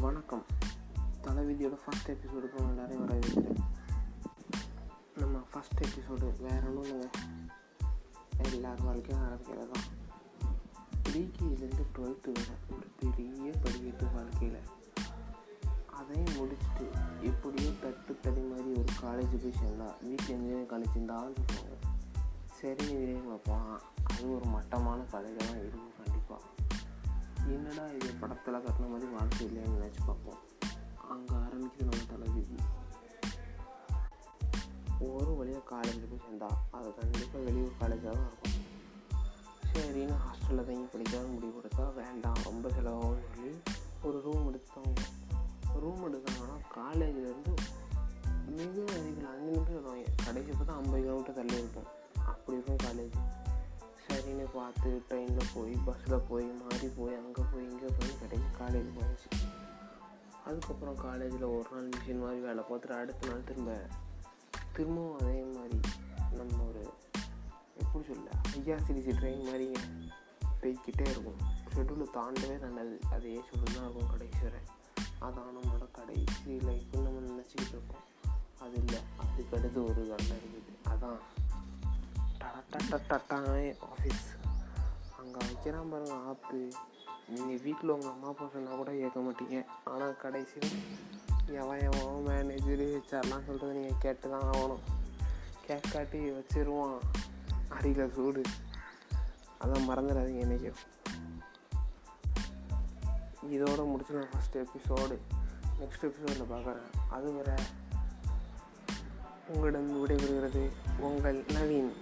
வணக்கம். தலைவிதியோட ஃபஸ்ட் எபிசோடுக்கு உங்க நிறைய வரவேற்கிறேன் நம்ம ஃபஸ்ட் எபிசோடு வேற ஒன்றும் இல்லைங்க. எல்லார் வாழ்க்கையும் ஆரம்பிக்கிறது தான் பிகேலேருந்து டுவெல்த்து வேறு ஒரு பெரிய படிக்கட்டு வாழ்க்கையில். அதையும் முடிச்சுட்டு எப்படியோ தட்டு தடி மாதிரி ஒரு காலேஜ் போய் சேர்ந்தால் வீட்டில் இன்ஜினியரிங் காலேஜ் இருந்தாலும் சொல்லுவாங்க சரி இன்ஜினியரிங் பார்ப்பான் அது ஒரு மட்டமான காலேஜாக தான் இருக்கும் கண்டிப்பாக என்னடா இது? படத்தில் கட்டின மாதிரி வாழ்க்கை இல்லையான்னு நினச்சி பார்ப்போம். அங்கே ஆரம்பிக்குது நம்ம தலைவிதி ஒரு வழியாக காலேஜில் போய் சேர்ந்தா அது கண்டிப்பாக வெளியூர் காலேஜாக தான் இருக்கும். சரின்னு ஹாஸ்டலில் தங்கி படிக்காத முடிவு கொடுத்தா வேண்டாம் ரொம்ப செலவாகும்னு சொல்லி ஒரு ரூம் எடுத்தாங்க ரூம் எடுத்தாங்கன்னா காலேஜ்லேருந்து மிக அருகில் அஞ்சு நிமிஷம் வருவாங்க. கடைசி பார்த்தா ஐம்பது கிலோமீட்டர் தள்ளி இருக்கும் அப்படி இருக்கும் காலேஜ் பார்த்து ட்ரெயினில் போய் பஸ்ஸில் போய் மாறி போய் அங்கே போய் இங்கே போய் கடைசி காலேஜ் போயிடுச்சு. அதுக்கப்புறம் காலேஜில் ஒரு நாள் மிஷின் மாதிரி வேலை பார்த்துட்டு அடுத்த நாள் திரும்ப திரும்பவும் அதே மாதிரி நம்ம ஒரு எப்படி சொல்ல ஐஆர்சிடிசி ட்ரெயின் மாதிரி போய்கிட்டே இருக்கும். ஷெட்யூல் தாண்டவே தாண்டாது அதே ஷெட்யூல் தான் இருக்கும் கடைசி வரை. அதான் நம்மளோட கடைசி லைஃப்னு நம்ம நினச்சிக்கிட்டு இருக்கோம். அது இல்லை. அதுக்கடுத்து ஒரு கண்டம் இருக்குது. அதான். டட்டாய் ஆஃபீஸ் அங்கே வைக்கிறான் பாருங்க ஆப்பு நீங்கள் வீட்டில் உங்கள் அம்மா அப்பா சொன்னால் கூட கேட்க மாட்டீங்க. ஆனால் கடைசியில் எவன் எவன் மேனேஜரு ஹெச்ஆர்லாம் சொல்கிறத நீங்கள் கேட்டு தான் ஆகணும். கேட்காட்டி வச்சிருவான். அடியில் சூடு. அதான் மறந்துடாதீங்க என்றைக்கும் இதோட முடிச்சு ஃபஸ்ட் எபிசோடு நெக்ஸ்ட் எபிசோடில் பார்க்குறேன் அது வரை உங்களிடம் விடைபெறுகிறது. உங்கள் நவீன்.